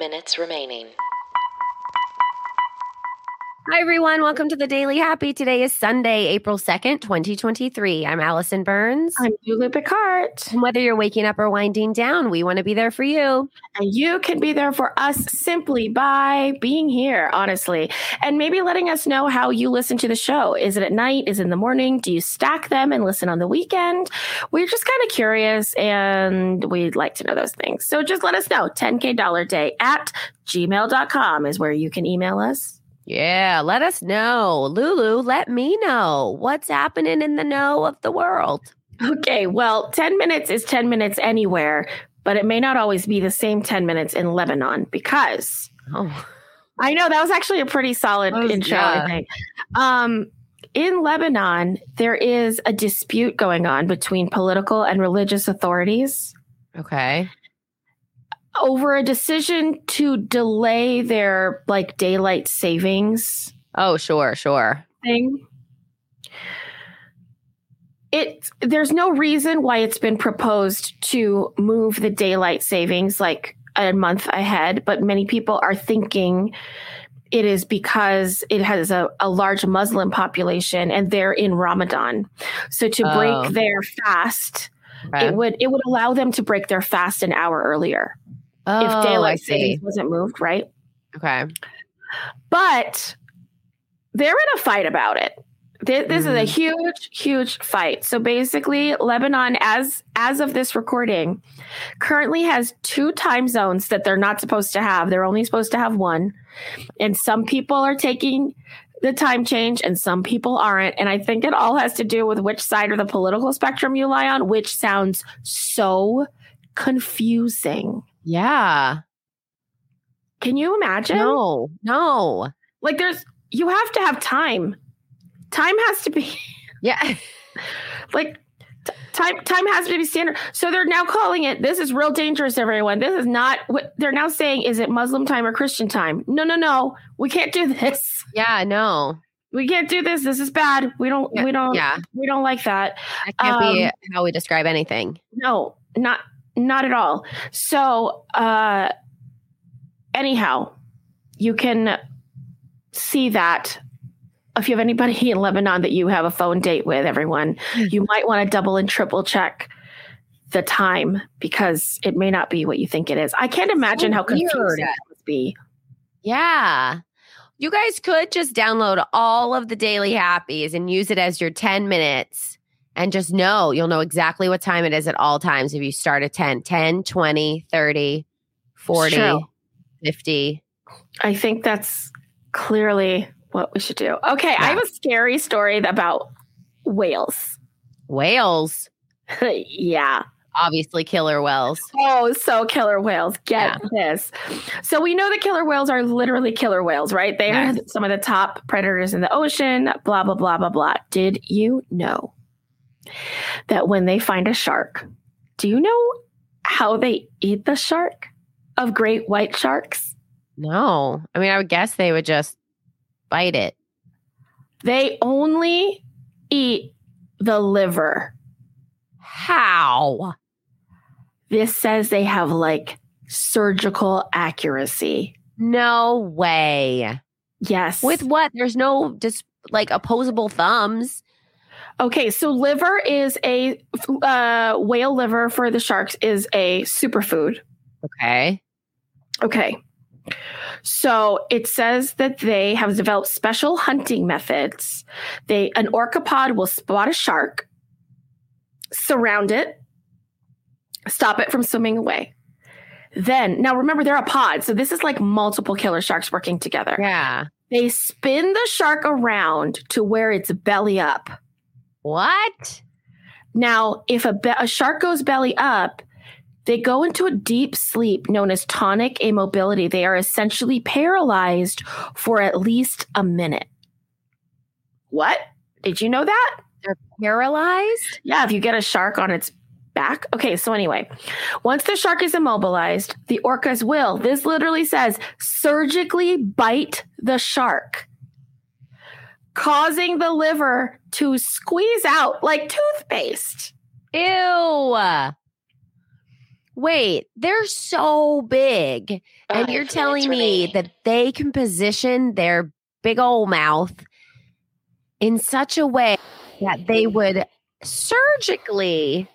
minutes remaining. Hi, everyone. Welcome to the Daily Happy. Today is Sunday, April 2nd, 2023. I'm Allison Burns. I'm Lulu Picard. And whether you're waking up or winding down, we want to be there for you. And you can be there for us simply by being here, honestly, and maybe letting us know how you listen to the show. Is it at night? Is it in the morning? Do you stack them and listen on the weekend? We're just kind of curious and we'd like to know those things. So just let us know. 10K dollar day at gmail.com is where you can email us. Yeah, let us know. Lulu, let me know what's happening in the know of the world. Okay, well, 10 minutes is 10 minutes anywhere, but it may not always be the same 10 minutes in Lebanon because Oh, I know that was actually a pretty solid was- intro, yeah. I think. Um, in Lebanon, there is a dispute going on between political and religious authorities okay. Over a decision to delay their like daylight savings Oh, sure, sure. thing. It there's no reason why it's been proposed to move the daylight savings like a month ahead, but many people are thinking it is because it has a, a large Muslim population and they're in Ramadan. So to Oh. break their fast, it would it would allow them to break their fast an hour earlier oh, if daylight savings wasn't moved, right? Okay. but they're in a fight about it. Th- This is a Mm. huge, huge fight. So basically, Lebanon, as as of this recording, currently has two time zones that they're not supposed to have. They're only supposed to have one, and some people are taking the time change, and some people aren't. And I think it all has to do with which side of the political spectrum you lie on, which sounds so confusing. Yeah. Can you imagine? No, no. Like there's you have to have time. Time has to be Yeah. like t- time time has to be standard. So they're now calling it this is real dangerous everyone. This is not what they're now saying is it Muslim time or Christian time? No, no, no. We can't do this. Yeah, no. We can't do this. This is bad. We don't we don't Yeah. we don't like that. That can't be Um, how we describe anything. No, not not at all. So uh anyhow, you can see that if you have anybody in Lebanon that you have a phone date with, everyone, you might want to double and triple check the time because it may not be what you think it is. I can't imagine how weird. confusing that must be. Yeah. You guys could just download all of the daily happies and use it as your 10 minutes and just know you'll know exactly what time it is at all times if you start at 10, 10, 20, 30, 40, True. 50. I think that's clearly what we should do. Okay, I have a scary story about whales. Whales, yeah. obviously killer whales. Oh, so killer whales. Get this. So we know that killer whales are literally killer whales, right? They Yes. are some of the top predators in the ocean, blah, blah, blah, blah, blah. Did you know that when they find a shark, do you know how they eat the shark of great white sharks? No. I mean, I would guess they would just bite it. They only eat the liver. How? This says they have like surgical accuracy. No way. Yes. With what? There's no just like opposable thumbs. Okay, so liver is a uh, whale liver for the sharks is a superfood. Okay. Okay. So it says that they have developed special hunting methods. They an orcapod will spot a shark, surround it, stop it from swimming away. Then, now remember they're a pod, so this is like multiple killer sharks working together. Yeah. They spin the shark around to where it's belly up. What? Now, if a, be- a shark goes belly up, they go into a deep sleep known as tonic immobility. They are essentially paralyzed for at least a minute. What? Did you know that? They're paralyzed? Yeah, if you get a shark on its back. Okay, so anyway, once the shark is immobilized, the orcas will, this literally says, surgically bite the shark, causing the liver to squeeze out like toothpaste. Ew. Wait, they're so big. And you're telling me that they can position their big old mouth in such a way that they would surgically.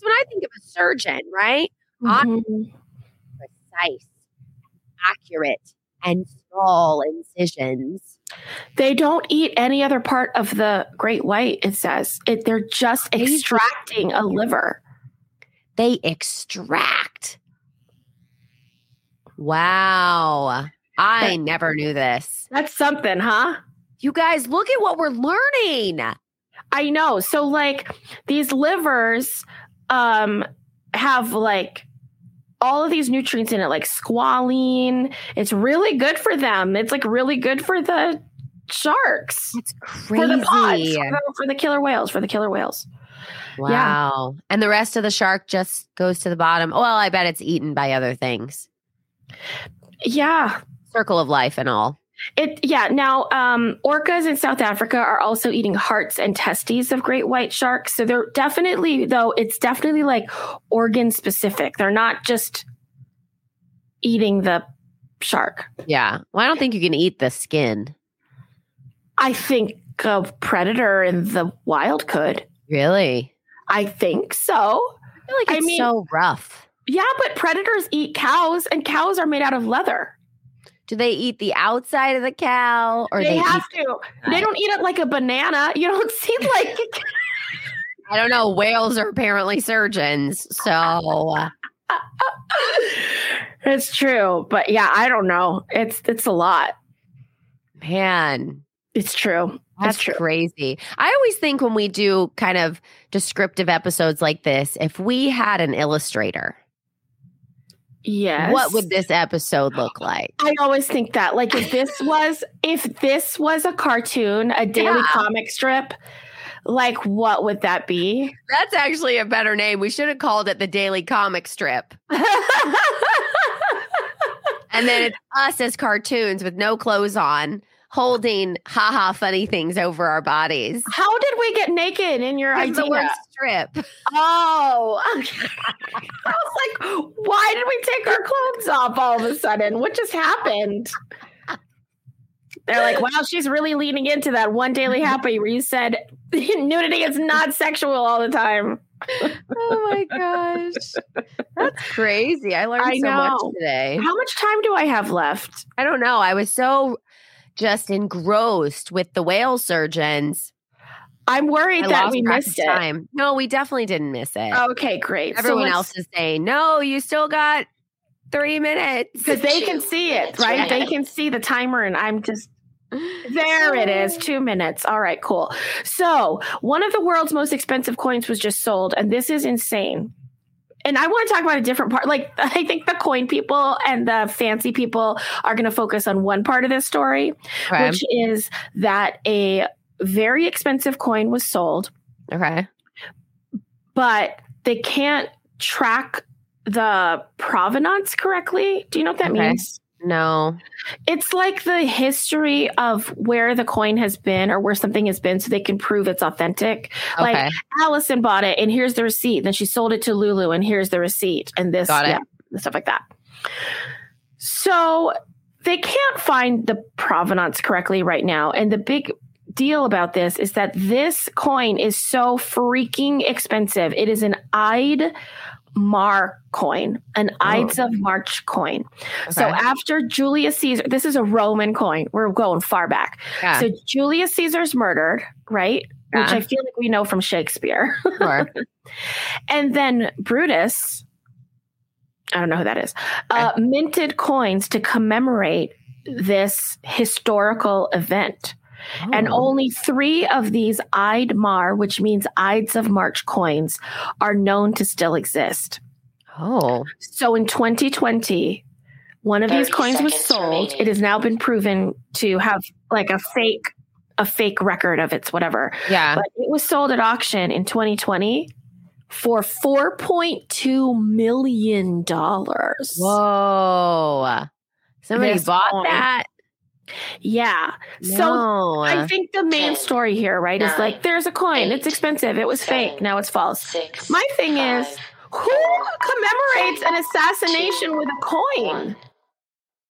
When I think of a surgeon, right? Mhm. Precise, accurate, and small incisions. They don't eat any other part of the great white, it says. It, they're just They extracting a liver. They extract. Wow. I That- never knew this. That's something, huh? You guys, look at what we're learning. I know. So like these livers um have like all of these nutrients in it, like squalene. It's really good for them. It's like really good for the sharks. For crazy. the pods, for the, for the killer whales, for the killer whales. Wow. And the rest of the shark just goes to the bottom. Well, I bet it's eaten by other things. Yeah. Circle of life and all. It yeah. Now um orcas in South Africa are also eating hearts and testes of great white sharks. So they're definitely though it's definitely like organ specific. They're not just eating the shark. Yeah. Well, I don't think you can eat the skin. I think a predator in the wild could. Really? I think so. I feel like I it's mean- so rough. Yeah, but predators eat cows, and cows are made out of leather. Do they eat the outside of the cow or they, they, have to. They don't eat it like a banana. You don't see like I don't know. Whales are apparently surgeons. So uh, it's true, but yeah, I don't know. It's it's a lot. man, It's true. That's it's true. crazy. I always think when we do kind of descriptive episodes like this, if we had an illustrator, Yes. what would this episode look like? I always think that like if this was if this was a cartoon, a daily Yeah. comic strip, like what would that be? That's actually a better name. We should have called it the Daily Comic Strip. And then it's us as cartoons with no clothes on, holding haha funny things over our bodies. How did we get naked in your It's the word idea? strip. Oh, I was like, why did we take our clothes off all of a sudden? What just happened? They're like, wow, she's really leaning into that one daily happy where you said nudity is not sexual all the time. Oh my gosh. That's crazy. I learned I so much today. How much time do I have left? I don't know. I was so just engrossed with the whale surgeons. I'm worried I that we missed of it. Time. No, we definitely didn't miss it. Okay, great. Everyone else is saying, no, you still got three minutes. because they can see it, right? right. They can see the timer, and I'm just There it is, two minutes. All right, cool. So, one of the world's most expensive coins was just sold, and this is insane. And I want to talk about a different part. Like, I think the coin people and the fancy people are going to focus on one part of this story, Okay. which is that a very expensive coin was sold, okay. but they can't track the provenance correctly. Do you know what that Okay. means? No. It's like the history of where the coin has been or where something has been so they can prove it's authentic. Okay. Like Allison bought it and here's the receipt. Then she sold it to Lulu and here's the receipt and this Got it. yeah, and stuff like that. So they can't find the provenance correctly right now. And the big deal about this is that this coin is so freaking expensive. It is an Eid Mar coin, an Oh. Ides of March coin. So after Julius Caesar, this is a Roman coin. We're going far back. Yeah. So Julius Caesar's murdered, right? Which I feel like we know from Shakespeare. Sure. and then Brutus, I don't know who that is, uh, minted coins to commemorate this historical event. And Oh. only three of these Eid Mar, which means Ides of March coins, are known to still exist. Oh. So in 2020, one of these coins was sold. remaining. It has now been proven to have like a fake a fake record of its whatever. Yeah. But it was sold at auction in 2020 for 4.2 million dollars. Whoa. Somebody This bought coin. that? Yeah. So I think the main Ten, story here, right, is like there's a coin. it's expensive. It was seven, fake. Now it's false. Six. My thing five, is, Who commemorates an assassination with a coin?